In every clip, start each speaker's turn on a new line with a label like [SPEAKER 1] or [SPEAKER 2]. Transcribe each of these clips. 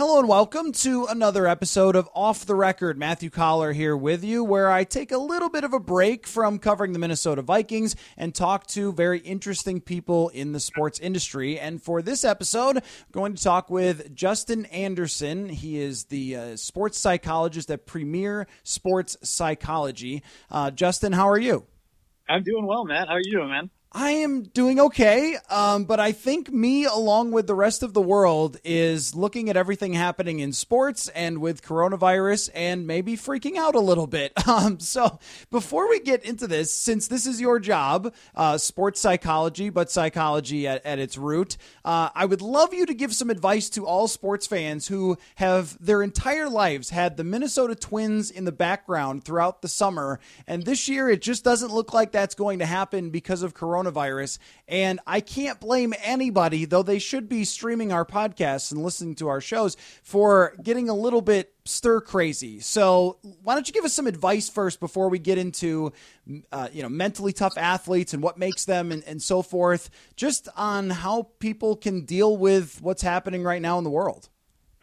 [SPEAKER 1] Hello and welcome to another episode of Off the Record. Matthew Coller here with you, where I take a little bit of a break from covering the Minnesota Vikings and talk to very interesting people in the sports industry. And for this episode, I'm going to talk with Justin Anderson. He is the uh, sports psychologist at Premier Sports Psychology. Uh, Justin, how are you?
[SPEAKER 2] I'm doing well, Matt. How are you doing, man?
[SPEAKER 1] I am doing okay, um, but I think me, along with the rest of the world, is looking at everything happening in sports and with coronavirus and maybe freaking out a little bit. Um, so, before we get into this, since this is your job, uh, sports psychology, but psychology at, at its root, uh, I would love you to give some advice to all sports fans who have their entire lives had the Minnesota Twins in the background throughout the summer, and this year it just doesn't look like that's going to happen because of coronavirus coronavirus. And I can't blame anybody, though they should be streaming our podcasts and listening to our shows, for getting a little bit stir crazy. So why don't you give us some advice first before we get into, uh, you know, mentally tough athletes and what makes them and, and so forth, just on how people can deal with what's happening right now in the world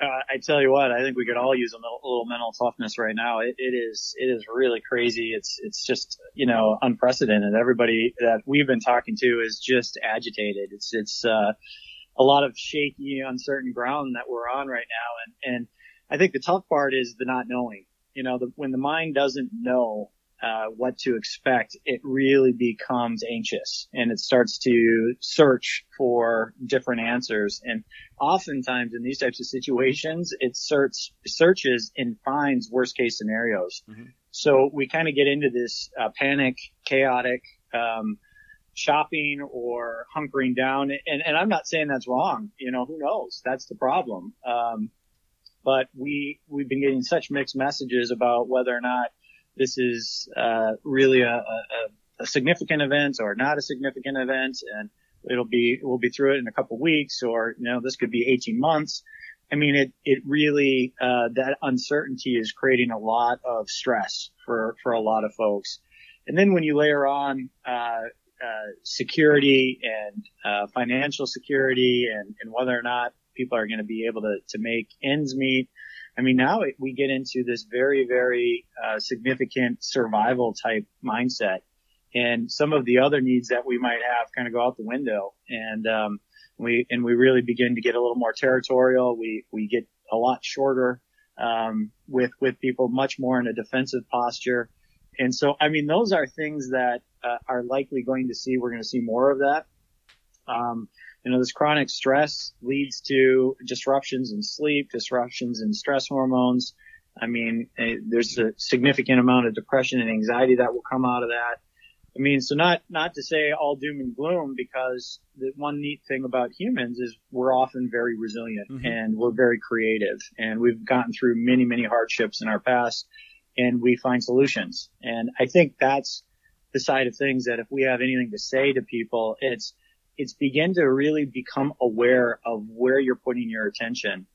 [SPEAKER 2] uh, I tell you what, I think we could all use a little, a little mental toughness right now. It, it is, it is really crazy. It's, it's just, you know, unprecedented. Everybody that we've been talking to is just agitated. It's, it's, uh, a lot of shaky, uncertain ground that we're on right now. And, and I think the tough part is the not knowing, you know, the, when the mind doesn't know, uh, what to expect, it really becomes anxious and it starts to search for different answers. And oftentimes in these types of situations, it search, searches and finds worst case scenarios. Mm-hmm. So we kind of get into this uh, panic, chaotic, um, shopping or hunkering down. And, and I'm not saying that's wrong. You know, who knows? That's the problem. Um, but we, we've been getting such mixed messages about whether or not this is uh, really a, a, a, significant event or not a significant event, and it'll be we'll be through it in a couple weeks, or you know this could be 18 months. I mean, it it really uh, that uncertainty is creating a lot of stress for for a lot of folks, and then when you layer on uh, uh, security and uh, financial security and, and whether or not people are going to be able to, to make ends meet, I mean, now it, we get into this very, very uh, significant survival type mindset, and some of the other needs that we might have kind of go out the window, and um, we and we really begin to get a little more territorial. We we get a lot shorter um, with with people, much more in a defensive posture, and so I mean, those are things that uh, are likely going to see. We're going to see more of that. Um, you know, this chronic stress leads to disruptions in sleep, disruptions in stress hormones. I mean, eh, there's a significant amount of depression and anxiety that will come out of that. I mean, so not, not to say all doom and gloom because the one neat thing about humans is we're often very resilient mm-hmm. and we're very creative and we've gotten through many, many hardships in our past and we find solutions. And I think that's the side of things that if we have anything to say to people, it's, it's begin to really become aware of where you're putting your attention.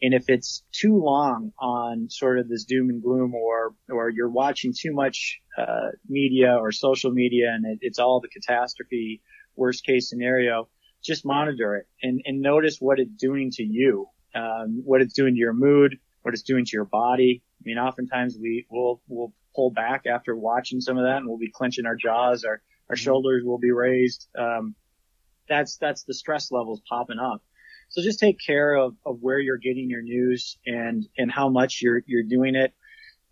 [SPEAKER 2] And if it's too long on sort of this doom and gloom or, or you're watching too much, uh, media or social media and it, it's all the catastrophe, worst case scenario, just monitor it and, and notice what it's doing to you, um, what it's doing to your mood, what it's doing to your body. I mean, oftentimes we will, we'll pull back after watching some of that and we'll be clenching our jaws, our, our mm-hmm. shoulders will be raised. Um, that's that's the stress levels popping up. So just take care of, of where you're getting your news and, and how much you're, you're doing it.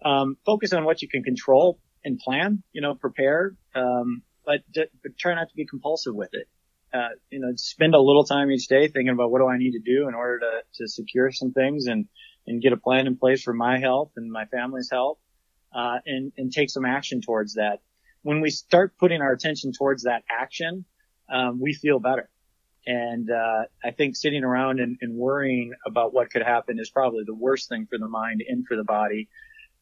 [SPEAKER 2] Um, focus on what you can control and plan, you know, prepare, um, but, but try not to be compulsive with it. Uh, you know, spend a little time each day thinking about what do I need to do in order to, to secure some things and, and get a plan in place for my health and my family's health, uh, and, and take some action towards that. When we start putting our attention towards that action, um, we feel better. And, uh, I think sitting around and, and, worrying about what could happen is probably the worst thing for the mind and for the body.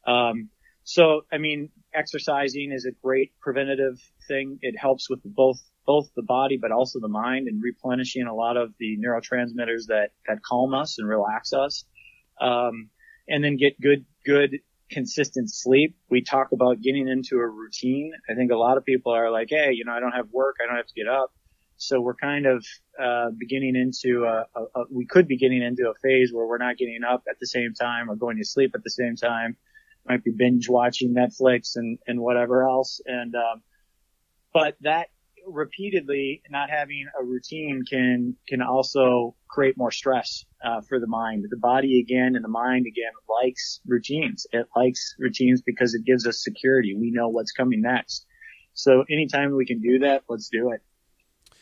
[SPEAKER 2] Um, so, I mean, exercising is a great preventative thing. It helps with both, both the body, but also the mind and replenishing a lot of the neurotransmitters that, that calm us and relax us. Um, and then get good, good, consistent sleep. We talk about getting into a routine. I think a lot of people are like, Hey, you know, I don't have work. I don't have to get up. So we're kind of uh, beginning into a, a, a, we could be getting into a phase where we're not getting up at the same time or going to sleep at the same time. Might be binge watching Netflix and and whatever else. And um, but that repeatedly not having a routine can can also create more stress uh, for the mind. The body again and the mind again likes routines. It likes routines because it gives us security. We know what's coming next. So anytime we can do that, let's do it.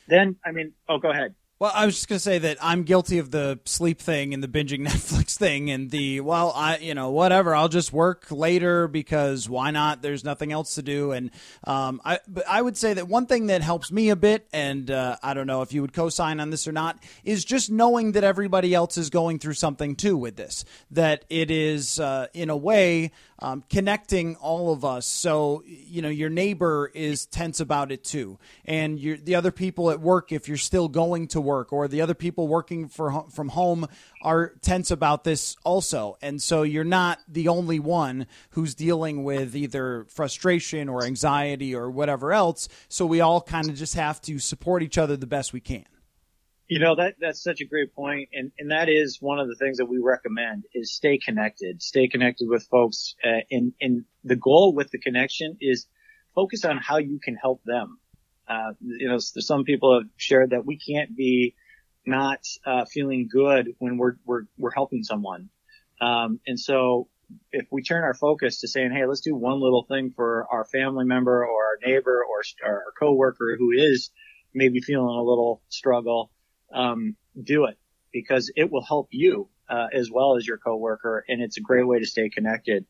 [SPEAKER 2] Then, I mean, oh, go ahead.
[SPEAKER 1] Well, I was just gonna say that I'm guilty of the sleep thing and the binging Netflix thing and the well, I you know whatever. I'll just work later because why not? There's nothing else to do. And um, I but I would say that one thing that helps me a bit, and uh, I don't know if you would co-sign on this or not, is just knowing that everybody else is going through something too with this. That it is uh, in a way um, connecting all of us. So, you know, your neighbor is tense about it too. And the other people at work, if you're still going to work, or the other people working for, from home are tense about this also. And so you're not the only one who's dealing with either frustration or anxiety or whatever else. So we all kind of just have to support each other the best we can.
[SPEAKER 2] You know, that, that's such a great point. And, and that is one of the things that we recommend is stay connected, stay connected with folks. Uh, and, and the goal with the connection is focus on how you can help them. Uh, you know, some people have shared that we can't be not, uh, feeling good when we're, we're, we're helping someone. Um, and so if we turn our focus to saying, Hey, let's do one little thing for our family member or our neighbor or our coworker who is maybe feeling a little struggle, um, do it because it will help you uh, as well as your coworker, and it's a great way to stay connected.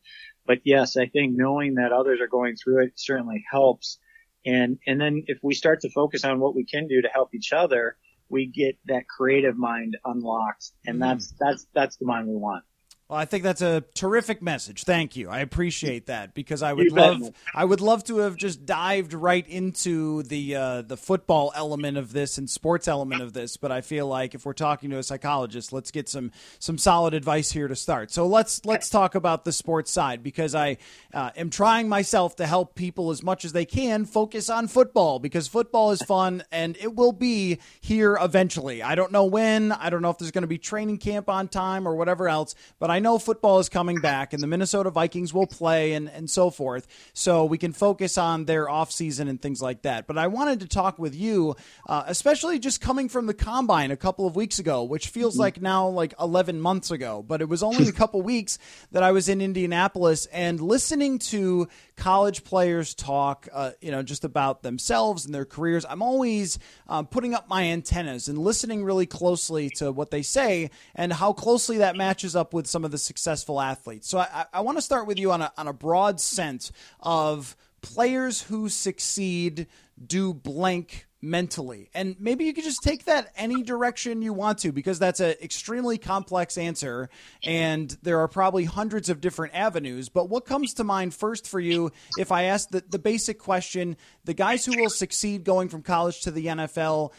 [SPEAKER 2] But yes, I think knowing that others are going through it certainly helps. And and then if we start to focus on what we can do to help each other, we get that creative mind unlocked, and mm-hmm. that's that's that's the mind we want.
[SPEAKER 1] Well, I think that's a terrific message. Thank you. I appreciate that because I would love I would love to have just dived right into the uh, the football element of this and sports element of this, but I feel like if we're talking to a psychologist, let's get some some solid advice here to start. So let's let's talk about the sports side because I uh, am trying myself to help people as much as they can focus on football because football is fun and it will be here eventually. I don't know when. I don't know if there's going to be training camp on time or whatever else, but I know football is coming back and the Minnesota Vikings will play and, and so forth. So we can focus on their offseason and things like that. But I wanted to talk with you, uh, especially just coming from the combine a couple of weeks ago, which feels like now like 11 months ago, but it was only a couple weeks that I was in Indianapolis and listening to college players talk, uh, you know, just about themselves and their careers. I'm always um, putting up my antennas and listening really closely to what they say and how closely that matches up with some of the successful athletes. So I, I want to start with you on a, on a broad sense of players who succeed do blank mentally? And maybe you could just take that any direction you want to because that's an extremely complex answer and there are probably hundreds of different avenues. But what comes to mind first for you if I ask the, the basic question the guys who will succeed going from college to the NFL,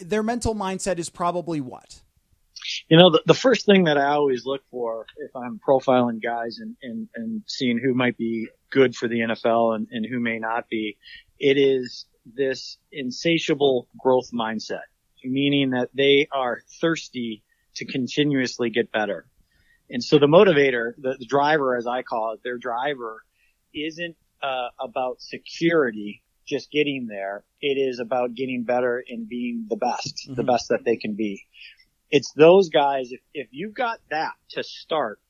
[SPEAKER 1] their mental mindset is probably what?
[SPEAKER 2] You know, the, the first thing that I always look for if I'm profiling guys and, and, and seeing who might be good for the NFL and, and who may not be, it is this insatiable growth mindset, meaning that they are thirsty to continuously get better. And so the motivator, the, the driver, as I call it, their driver isn't uh, about security, just getting there. It is about getting better and being the best, mm-hmm. the best that they can be. it's those guys. If, if you've got that to start,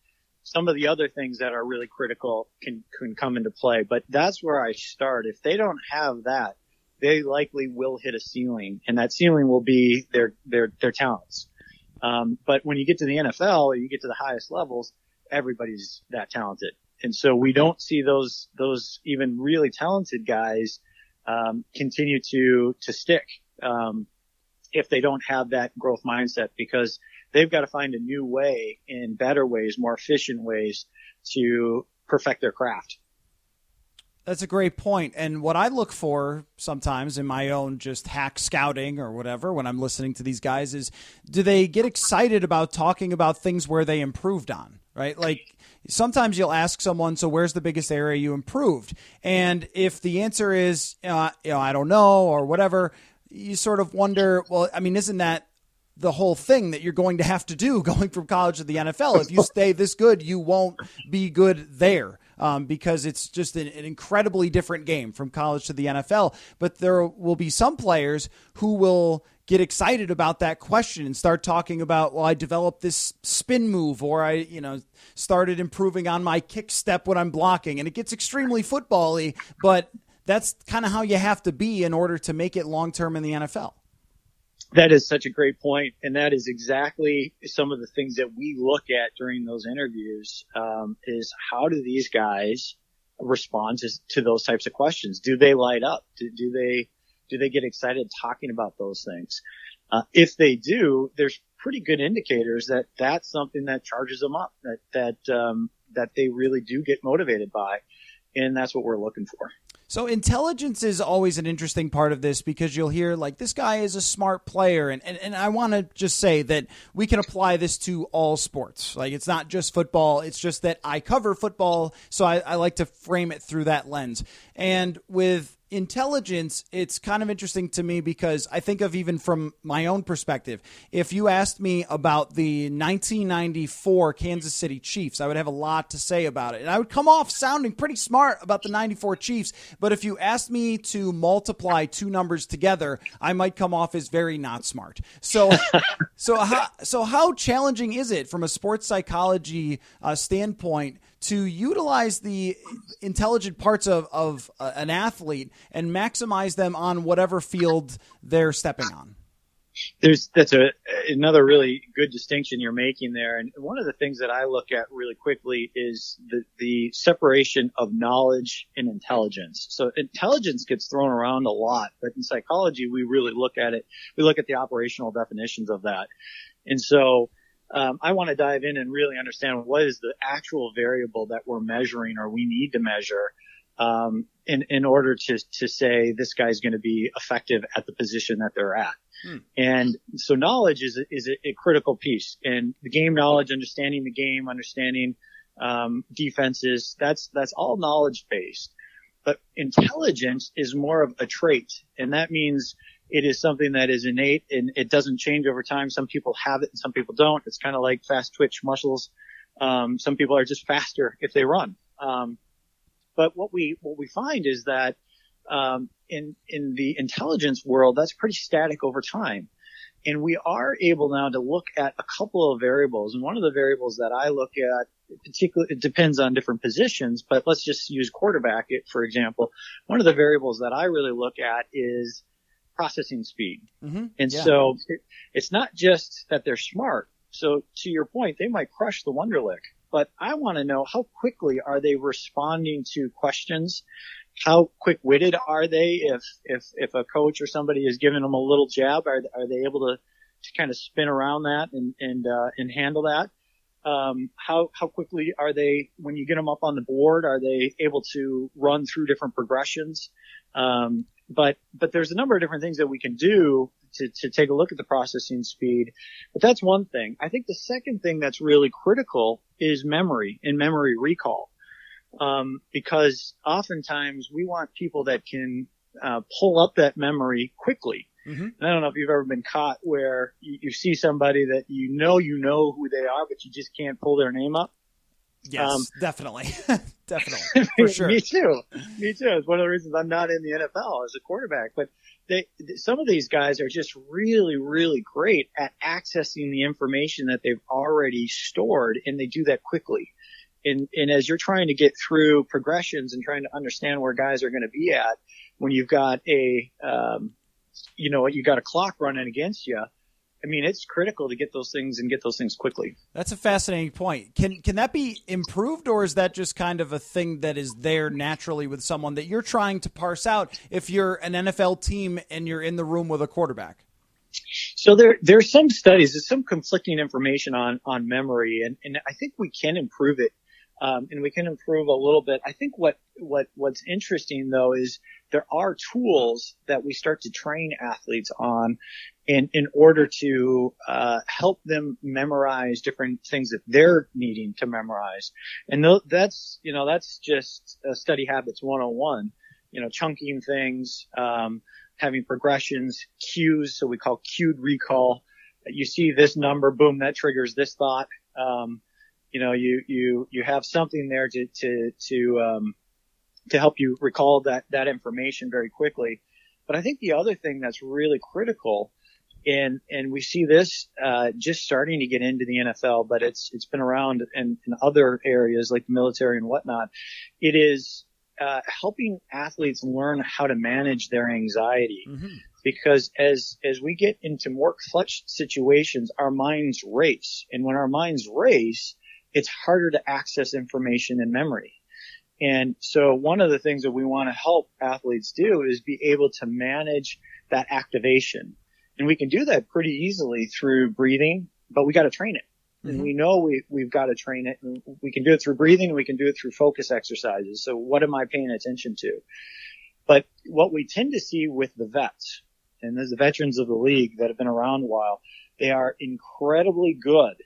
[SPEAKER 2] some of the other things that are really critical can, can come into play. But that's where I start. If they don't have that, they likely will hit a ceiling and that ceiling will be their, their, their talents. Um, but when you get to the NFL you get to the highest levels, everybody's that talented. And so we don't see those, those even really talented guys, um, continue to, to stick, um, if they don't have that growth mindset because they've got to find a new way in better ways, more efficient ways to perfect their craft.
[SPEAKER 1] That's a great point. And what I look for sometimes in my own just hack scouting or whatever when I'm listening to these guys is do they get excited about talking about things where they improved on, right? Like sometimes you'll ask someone, so where's the biggest area you improved? And if the answer is, uh, you know, I don't know or whatever, you sort of wonder, well, I mean, isn't that the whole thing that you're going to have to do going from college to the NFL? If you stay this good, you won't be good there um, because it's just an, an incredibly different game from college to the NFL. But there will be some players who will get excited about that question and start talking about, well, I developed this spin move or I, you know, started improving on my kick step when I'm blocking. And it gets extremely football-y, but that's kind of how you have to be in order to make it long term in the NFL.
[SPEAKER 2] That is such a great point, and that is exactly some of the things that we look at during those interviews. Um, is how do these guys respond to, to those types of questions? Do they light up? Do, do they do they get excited talking about those things? Uh, if they do, there's pretty good indicators that that's something that charges them up, that that um, that they really do get motivated by, and that's what we're looking for.
[SPEAKER 1] So intelligence is always an interesting part of this because you'll hear like this guy is a smart player and, and, and I want to just say that we can apply this to all sports. Like it's not just football. It's just that I cover football. So I, I like to frame it through that lens. And with intelligence, it's kind of interesting to me because I think of even from my own perspective. If you asked me about the 1994 Kansas City Chiefs, I would have a lot to say about it. And I would come off sounding pretty smart about the 94 Chiefs. But if you asked me to multiply two numbers together, I might come off as very not smart. So, so, how, so how challenging is it from a sports psychology uh, standpoint? To utilize the intelligent parts of, of uh, an athlete and maximize them on whatever field they're stepping on.
[SPEAKER 2] There's that's a another really good distinction you're making there, and one of the things that I look at really quickly is the the separation of knowledge and intelligence. So intelligence gets thrown around a lot, but in psychology we really look at it. We look at the operational definitions of that, and so um, I want to dive in and really understand what is the actual variable that we're measuring or we need to measure um, in in order to to say this guy's going to be effective at the position that they're at. Hmm. And so knowledge is is a, a, critical piece, and the game knowledge, understanding the game, understanding um, defenses. That's that's all knowledge based. But intelligence is more of a trait, and that means it is something that is innate and it doesn't change over time. Some people have it and some people don't. It's kind of like fast twitch muscles. Um, some people are just faster if they run. Um, but what we what we find is that um, in in the intelligence world, that's pretty static over time. And we are able now to look at a couple of variables. And one of the variables that I look at, particularly, it depends on different positions, but let's just use quarterback, for example. One of the variables that I really look at is processing speed. Mm-hmm. And yeah. so it, it's not just that they're smart. So to your point, they might crush the Wonderlic, but I want to know how quickly are they responding to questions? How quick witted are they? If, if, if a coach or somebody is giving them a little jab, are, are they able to, to kind of spin around that and, and, uh, and handle that? Um, how, how quickly are they, when you get them up on the board, are they able to run through different progressions? Um, but but there's a number of different things that we can do to, to take a look at the processing speed. But that's one thing. I think the second thing that's really critical is memory and memory recall. Um, because oftentimes we want people that can uh, pull up that memory quickly. Mm-hmm. I don't know if you've ever been caught where you, you, see somebody that you know you know who they are, but you just can't pull their name up.
[SPEAKER 1] Yes, um, definitely, definitely, for sure.
[SPEAKER 2] me too. Me too. It's one of the reasons I'm not in the NFL as a quarterback. But they, some of these guys are just really, really great at accessing the information that they've already stored and they do that quickly. And, and as you're trying to get through progressions and trying to understand where guys are going to be at when you've got a, um, you know, you got a clock running against you, I mean, it's critical to get those things and get those things quickly.
[SPEAKER 1] That's a fascinating point. Can can that be improved, or is that just kind of a thing that is there naturally with someone that you're trying to parse out? If you're an NFL team and you're in the room with a quarterback.
[SPEAKER 2] So there there's some studies, there's some conflicting information on on memory, and and I think we can improve it. Um, and we can improve a little bit. I think what, what, what's interesting though is there are tools that we start to train athletes on in, in order to, uh, help them memorize different things that they're needing to memorize. And th- that's, you know, that's just study habits 101, you know, chunking things, um, having progressions, cues. So we call cued recall. You see this number, boom, that triggers this thought. Um, you know, you, you, you have something there to, to, to, um, to help you recall that, that information very quickly. But I think the other thing that's really critical and, and we see this, uh, just starting to get into the NFL, but it's, it's been around in, in other areas like the military and whatnot. It is, uh, helping athletes learn how to manage their anxiety. Mm-hmm. Because as, as we get into more clutch situations, our minds race. And when our minds race, it's harder to access information and memory. And so one of the things that we want to help athletes do is be able to manage that activation. And we can do that pretty easily through breathing, but we got to train it. Mm-hmm. And we know we, we've got to train it. And we can do it through breathing. and We can do it through focus exercises. So what am I paying attention to? But what we tend to see with the vets and the veterans of the league that have been around a while, they are incredibly good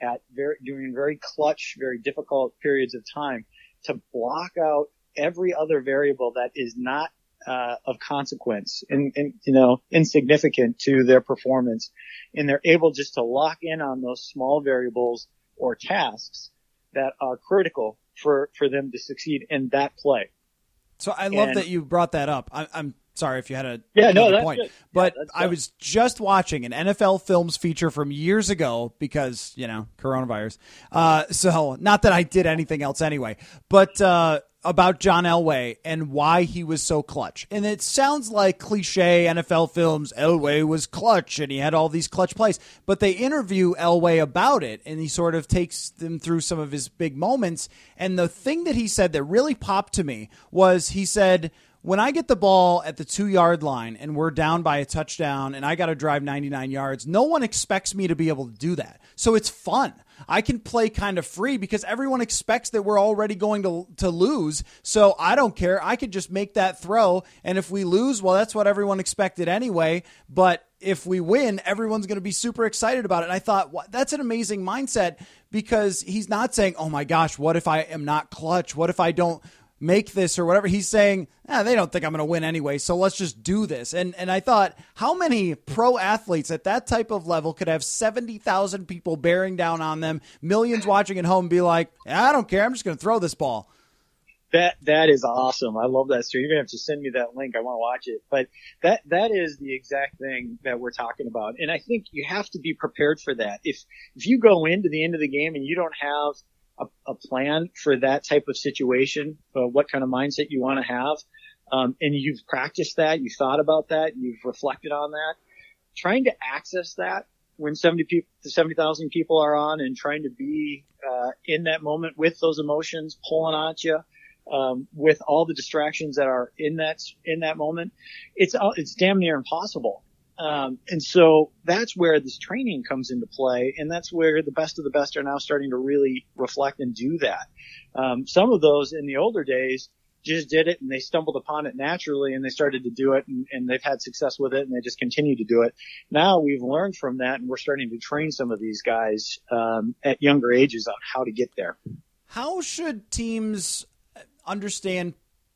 [SPEAKER 2] at very, doing very clutch, very difficult periods of time to block out every other variable that is not uh, of consequence and, and, you know insignificant to their performance, and they're able just to lock in on those small variables or tasks that are critical for for them to succeed in that play.
[SPEAKER 1] So I love and, that you brought that up. I, I'm Sorry if you had a
[SPEAKER 2] yeah, no, that's point.
[SPEAKER 1] Good. But yeah, I was just watching an NFL Films feature from years ago because you know coronavirus. Uh, so not that I did anything else anyway, but uh, about John Elway and why he was so clutch. And it sounds like cliche NFL films. Elway was clutch and he had all these clutch plays, but they interview Elway about it and he sort of takes them through some of his big moments. And the thing that he said that really popped to me was he said when I get the ball at the two yard line and we're down by a touchdown and I got to drive 99 yards, no one expects me to be able to do that. So it's fun. I can play kind of free because everyone expects that we're already going to, to lose. So I don't care. I could just make that throw. And if we lose, well, that's what everyone expected anyway. But if we win, everyone's going to be super excited about it. And I thought, that's an amazing mindset because he's not saying, oh my gosh, what if I am not clutch? What if I don't make this or whatever. He's saying, eh, they don't think I'm going to win anyway, so let's just do this. And and I thought, how many pro athletes at that type of level could have 70,000 people bearing down on them, millions watching at home, be like, I don't care, I'm just going to throw this ball.
[SPEAKER 2] That that is awesome. I love that story. You're gonna have to send me that link. I want to watch it. But that that is the exact thing that we're talking about. And I think you have to be prepared for that. If if you go into the end of the game and you don't have a, a plan for that type of situation, uh, what kind of mindset you want to have. Um, and you've practiced that, you thought about that, you've reflected on that. Trying to access that when 70 people, 70,000 people are on and trying to be, uh, in that moment with those emotions pulling at you, um, with all the distractions that are in that, in that moment, it's, it's damn near impossible. Um, and so that's where this training comes into play, and that's where the best of the best are now starting to really reflect and do that. Um, some of those in the older days just did it and they stumbled upon it naturally and they started to do it and, and they've had success with it and they just continue to do it. Now we've learned from that and we're starting to train some of these guys um, at younger ages on how to get there.
[SPEAKER 1] How should teams understand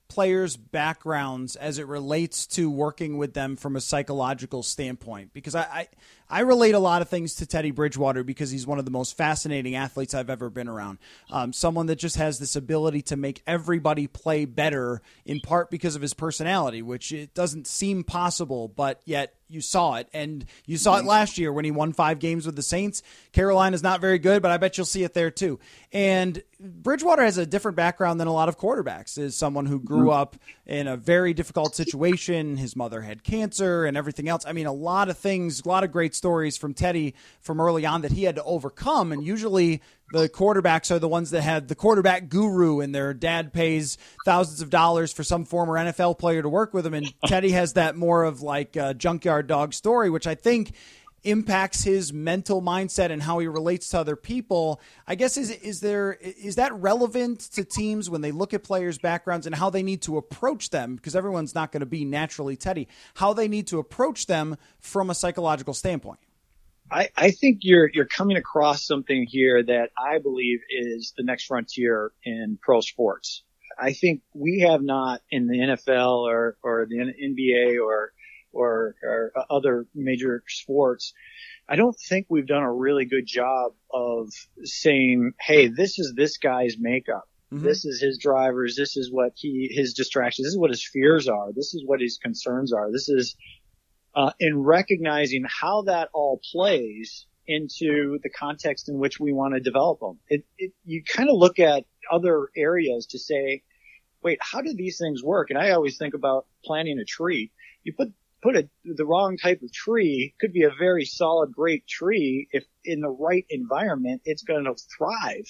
[SPEAKER 1] players' backgrounds as it relates to working with them from a psychological standpoint? Because I, I, I relate a lot of things to Teddy Bridgewater because he's one of the most fascinating athletes I've ever been around. Um, someone that just has this ability to make everybody play better, in part because of his personality, which it doesn't seem possible, but yet you saw it, and you saw it last year when he won five games with the Saints. Carolina's not very good, but I bet you'll see it there too. And Bridgewater has a different background than a lot of quarterbacks. Is someone who grew up in a very difficult situation. His mother had cancer and everything else. I mean, a lot of things, a lot of great stories from Teddy from early on that he had to overcome. And usually the quarterbacks are the ones that had the quarterback guru and their dad pays thousands of dollars for some former NFL player to work with him. And Teddy has that more of like a junkyard dog story, which I think impacts his mental mindset and how he relates to other people. I guess is is there is that relevant to teams when they look at players' backgrounds and how they need to approach them because everyone's not going to be naturally Teddy, how they need to approach them from a psychological standpoint.
[SPEAKER 2] I, I think you're you're coming across something here that I believe is the next frontier in pro sports. I think we have not in the NFL or or the NBA or or, or other major sports. I don't think we've done a really good job of saying, "Hey, this is this guy's makeup. Mm-hmm. This is his drivers. This is what he his distractions. This is what his fears are. This is what his concerns are. This is uh, in recognizing how that all plays into the context in which we want to develop them. It, it, you kind of look at other areas to say, wait, how do these things work? And I always think about planting a tree. You put put a, the wrong type of tree could be a very solid, great tree. If in the right environment, it's going to thrive.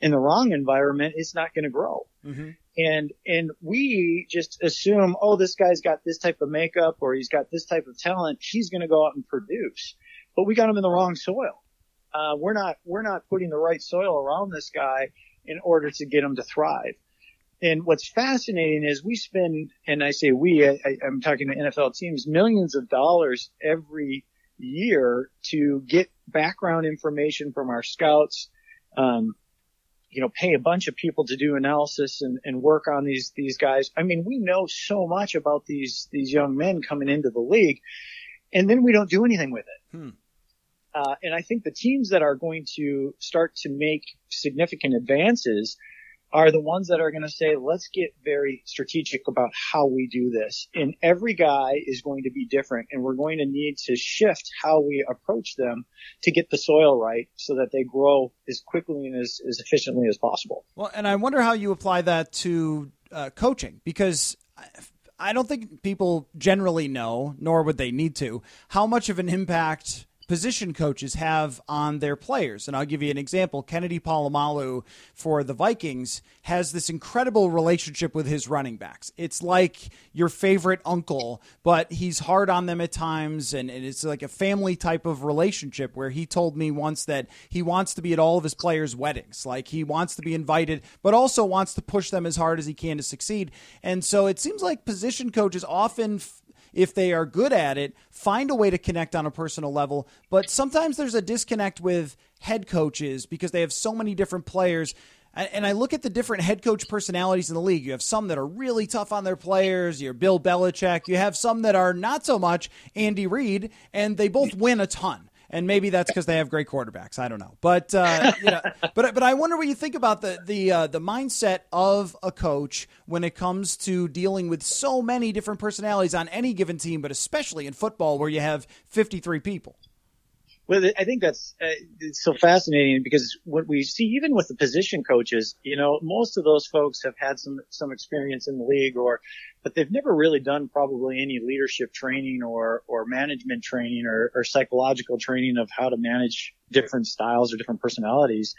[SPEAKER 2] In the wrong environment, it's not going to grow. Mm-hmm. And, and we just assume, oh, this guy's got this type of makeup or he's got this type of talent. He's going to go out and produce, but we got him in the wrong soil. Uh, we're not, we're not putting the right soil around this guy in order to get him to thrive. And what's fascinating is we spend, and I say we, I, am talking to NFL teams, millions of dollars every year to get background information from our scouts, um, you know, pay a bunch of people to do analysis and, and work on these, these guys. I mean, we know so much about these, these young men coming into the league and then we don't do anything with it. Hmm. Uh, and I think the teams that are going to start to make significant advances are the ones that are going to say, let's get very strategic about how we do this. And every guy is going to be different and we're going to need to shift how we approach them to get the soil right so that they grow as quickly and as, as efficiently as possible.
[SPEAKER 1] Well, and I wonder how you apply that to uh, coaching because I don't think people generally know, nor would they need to, how much of an impact position coaches have on their players. And I'll give you an example. Kennedy Polamalu for the Vikings has this incredible relationship with his running backs. It's like your favorite uncle, but he's hard on them at times. And, it's like a family type of relationship where he told me once that he wants to be at all of his players' weddings. Like he wants to be invited, but also wants to push them as hard as he can to succeed. And so it seems like position coaches often. If they are good at it, find a way to connect on a personal level. But sometimes there's a disconnect with head coaches because they have so many different players. And I look at the different head coach personalities in the league. You have some that are really tough on their players. You're Bill Belichick. You have some that are not so much Andy Reid, and they both win a ton and maybe that's because they have great quarterbacks. I don't know, but uh, you know, but but I wonder what you think about the the uh, the mindset of a coach when it comes to dealing with so many different personalities on any given team, but especially in football where you have fifty three people.
[SPEAKER 2] Well, I think that's uh, so fascinating because what we see, even with the position coaches, you know, most of those folks have had some some experience in the league, or but they've never really done probably any leadership training or or management training or, or psychological training of how to manage different styles or different personalities.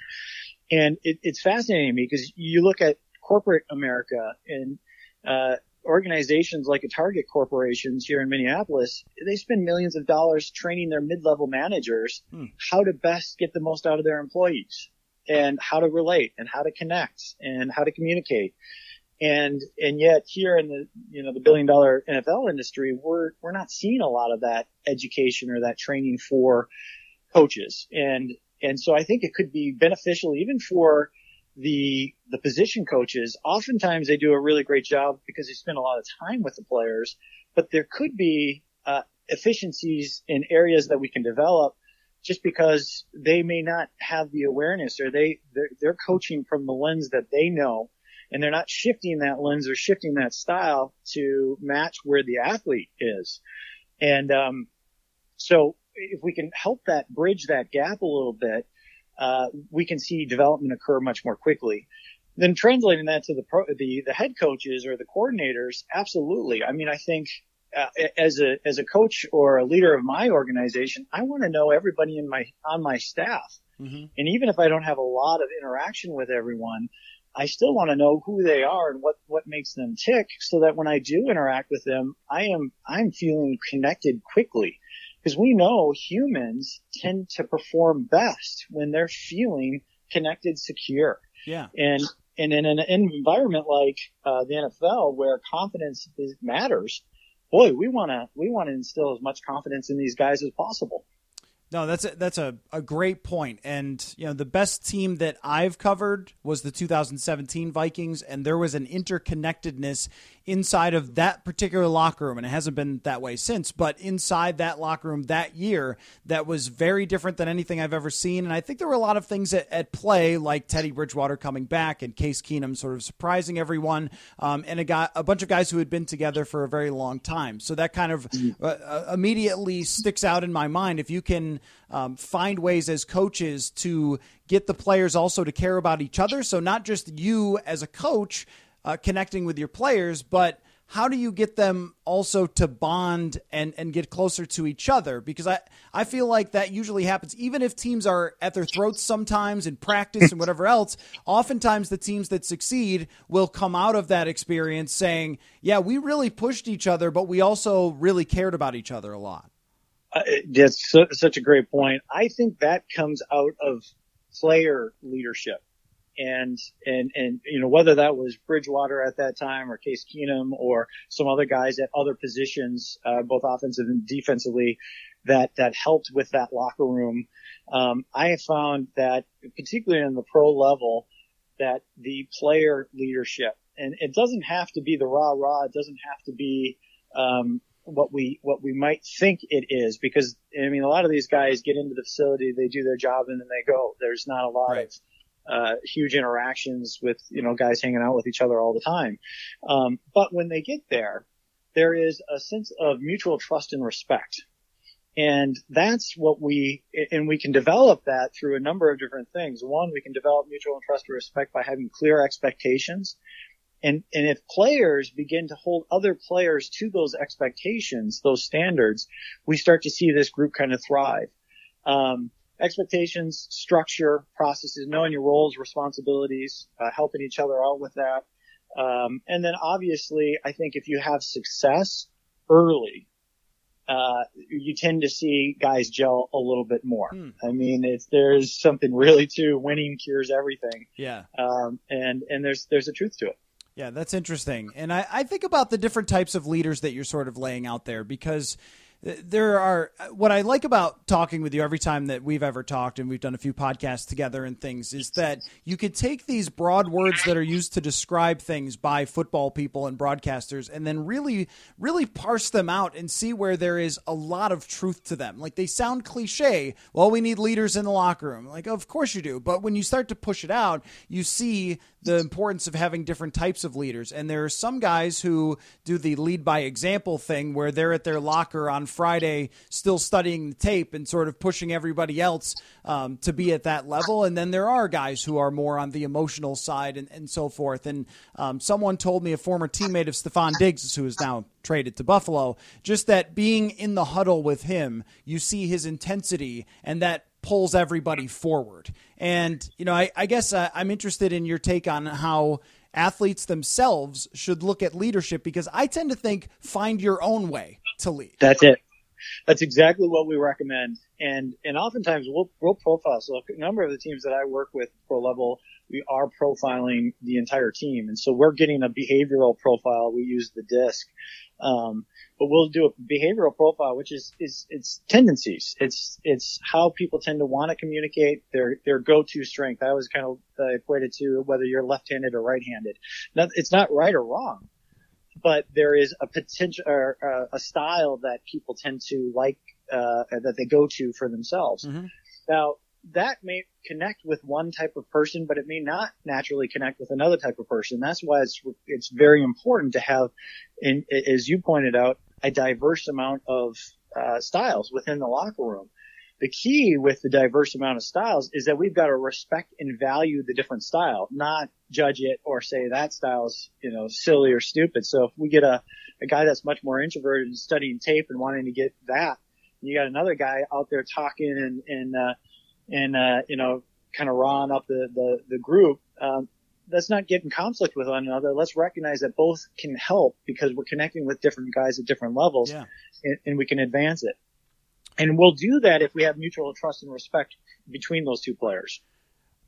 [SPEAKER 2] And it, it's fascinating to me because you look at corporate America and uh, organizations like a Target corporations here in Minneapolis, they spend millions of dollars training their mid-level managers hmm. how to best get the most out of their employees and how to relate and how to connect and how to communicate. And, and yet here in the, you know, the billion dollar NFL industry, we're, we're not seeing a lot of that education or that training for coaches. And, and so I think it could be beneficial even for the the position coaches oftentimes they do a really great job because they spend a lot of time with the players but there could be uh, efficiencies in areas that we can develop just because they may not have the awareness or they they're, they're coaching from the lens that they know and they're not shifting that lens or shifting that style to match where the athlete is. And, um, so if we can help that bridge that gap a little bit, uh, we can see development occur much more quickly. Then translating that to the pro, the, the head coaches or the coordinators, absolutely. I mean, I think, uh, as a, as a coach or a leader of my organization, I want to know everybody in my, on my staff. Mm-hmm. And even if I don't have a lot of interaction with everyone, I still want to know who they are and what, what makes them tick so that when I do interact with them, I am, I'm feeling connected quickly because we know humans tend to perform best when they're feeling connected, secure.
[SPEAKER 1] Yeah.
[SPEAKER 2] And, and in an environment like uh, the NFL where confidence is, matters, boy, we want to, we want to instill as much confidence in these guys as possible.
[SPEAKER 1] No, that's a, that's a, a great point. And, you know, the best team that I've covered was the 2017 Vikings, and there was an interconnectedness inside of that particular locker room, and it hasn't been that way since, but inside that locker room that year, that was very different than anything I've ever seen. And I think there were a lot of things at, at play, like Teddy Bridgewater coming back and Case Keenum sort of surprising everyone, um, and a, guy, a bunch of guys who had been together for a very long time. So that kind of uh, uh, immediately sticks out in my mind. If you can um, find ways as coaches to get the players also to care about each other, so not just you as a coach uh, connecting with your players, but how do you get them also to bond and, and get closer to each other? Because I, I feel like that usually happens, even if teams are at their throats sometimes in practice and whatever else. Oftentimes, the teams that succeed will come out of that experience saying, Yeah, we really pushed each other, but we also really cared about each other a lot.
[SPEAKER 2] Uh, that's su- such a great point. I think that comes out of player leadership and and and you know whether that was Bridgewater at that time or Case Keenum or some other guys at other positions, uh, both offensive and defensively, that that helped with that locker room. Um, I have found that particularly in the pro level, that the player leadership and it doesn't have to be the rah rah. It doesn't have to be um, what we what we might think it is because I mean a lot of these guys get into the facility, they do their job, and then they go. There's not a lot right. of uh, huge interactions with, you know, guys hanging out with each other all the time. Um, but when they get there, there is a sense of mutual trust and respect. And that's what we, and we can develop that through a number of different things. One, we can develop mutual trust and respect by having clear expectations. And, and if players begin to hold other players to those expectations, those standards, we start to see this group kind of thrive. Um, expectations, structure, processes, knowing your roles, responsibilities, uh, helping each other out with that. Um, and then obviously, I think if you have success early, uh, you tend to see guys gel a little bit more. Hmm. I mean, it's, there's something really to winning cures everything.
[SPEAKER 1] Yeah.
[SPEAKER 2] Um, and, and there's, there's a truth to it.
[SPEAKER 1] Yeah, that's interesting. And I, I think about the different types of leaders that you're sort of laying out there because there are uh, what I like about talking with you every time that we've ever talked and we've done a few podcasts together and things is that you could take these broad words that are used to describe things by football people and broadcasters and then really really parse them out and see where there is a lot of truth to them. Like they sound cliche. Well, we need leaders in the locker room. Like of course you do, but when you start to push it out, you see the importance of having different types of leaders. And there are some guys who do the lead by example thing where they're at their locker on Friday still studying the tape and sort of pushing everybody else um, to be at that level. And then there are guys who are more on the emotional side and, and so forth. And um, someone told me, a former teammate of Stefon Diggs, who is now traded to Buffalo, just that being in the huddle with him, you see his intensity and that pulls everybody forward. And, you know, I, I guess uh, I'm interested in your take on how athletes themselves should look at leadership because I tend to think find your own way to lead.
[SPEAKER 2] That's it. That's exactly what we recommend. And, and oftentimes we'll, we'll profile. So a number of the teams that I work with pro level, we are profiling the entire team. And so we're getting a behavioral profile. We use the disc. Um, but we'll do a behavioral profile, which is, is, it's tendencies. It's, it's how people tend to want to communicate their, their go-to strength. I always kind of uh, equate it to whether you're left-handed or right-handed. Now, it's not right or wrong. but there is a potential or uh, a style that people tend to like uh, that they go to for themselves. Mm-hmm. Now that may connect with one type of person, but it may not naturally connect with another type of person. That's why it's it's very important to have, in, as you pointed out, a diverse amount of uh, styles within the locker room. The key with the diverse amount of styles is that we've got to respect and value the different style, not judge it or say that style's, you know, silly or stupid. So if we get a, a guy that's much more introverted and studying tape and wanting to get that, you got another guy out there talking and, and, uh, and, uh, you know, kind of rawing up the, the, the group. Um, let's not get in conflict with one another. Let's recognize that both can help because we're connecting with different guys at different levels yeah. and, and we can advance it. And we'll do that if we have mutual trust and respect between those two players.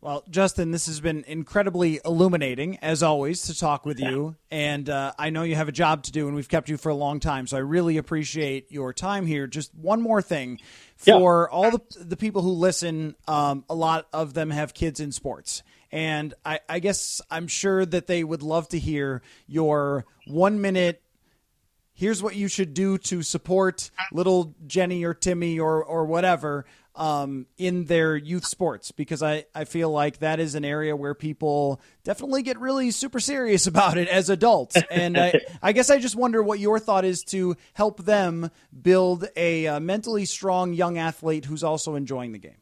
[SPEAKER 1] Well, Justin, this has been incredibly illuminating, as always, to talk with you. And uh, I know you have a job to do, and we've kept you for a long time. So I really appreciate your time here. Just one more thing for yeah. all the, the people who listen, um, a lot of them have kids in sports. And I, I guess I'm sure that they would love to hear your one minute here's what you should do to support little Jenny or Timmy or or whatever um, in their youth sports because I, I feel like that is an area where people definitely get really super serious about it as adults. And I, I guess I just wonder what your thought is to help them build a uh, mentally strong young athlete who's also enjoying the game.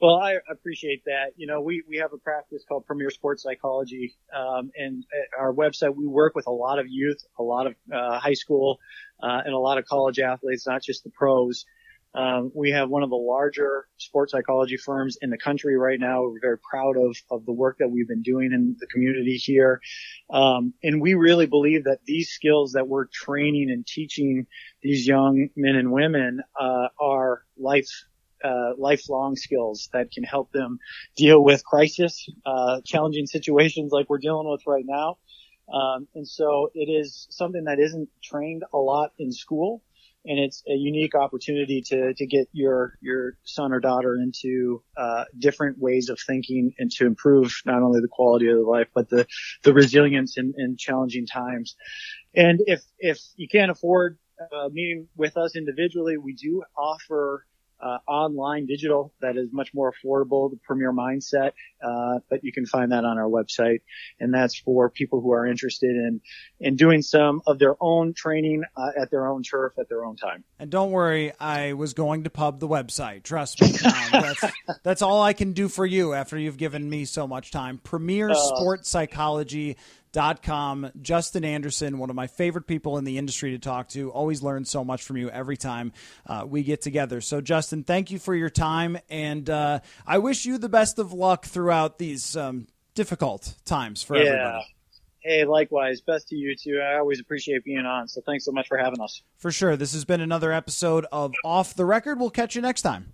[SPEAKER 2] Well, I appreciate that. You know, we, we have a practice called Premier Sports Psychology. Um, and our website, we work with a lot of youth, a lot of, uh, high school, uh, and a lot of college athletes, not just the pros. Um, we have one of the larger sports psychology firms in the country right now. We're very proud of, of the work that we've been doing in the community here. Um, and we really believe that these skills that we're training and teaching these young men and women, uh, are life uh, lifelong skills that can help them deal with crisis, uh, challenging situations like we're dealing with right now. Um, and so it is something that isn't trained a lot in school and it's a unique opportunity to to get your your son or daughter into uh, different ways of thinking and to improve not only the quality of life but the the resilience in, in challenging times. And if if you can't afford uh, meeting with us individually, we do offer uh, online digital that is much more affordable, the Premier Mindset. Uh, but you can find that on our website, and that's for people who are interested in in doing some of their own training uh, at their own turf at their own time.
[SPEAKER 1] And don't worry, I was going to pub the website. Trust me, um, that's that's all I can do for you after you've given me so much time. Premier uh, Sports Psychology dot com. Justin Anderson, one of my favorite people in the industry to talk to. Always learn so much from you every time uh, we get together. So, Justin, thank you for your time, and uh, I wish you the best of luck throughout these um, difficult times for
[SPEAKER 2] yeah.
[SPEAKER 1] everybody.
[SPEAKER 2] Hey, likewise. Best to you too. I always appreciate being on. So thanks so much for having us.
[SPEAKER 1] For sure. This has been another episode of Off the Record. We'll catch you next time.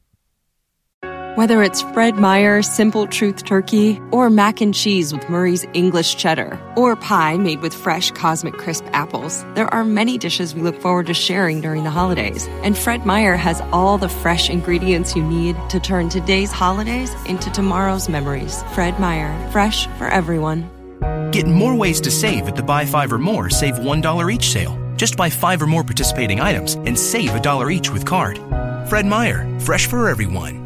[SPEAKER 3] Whether it's Fred Meyer Simple Truth Turkey, or mac and cheese with Murray's English Cheddar, or pie made with fresh Cosmic Crisp apples, there are many dishes we look forward to sharing during the holidays. And Fred Meyer has all the fresh ingredients you need to turn today's holidays into tomorrow's memories. Fred Meyer, fresh for everyone.
[SPEAKER 4] Get more ways to save at the Buy Five or More Save $1 each sale. Just buy five or more participating items and save a dollar each with card. Fred Meyer, fresh for everyone.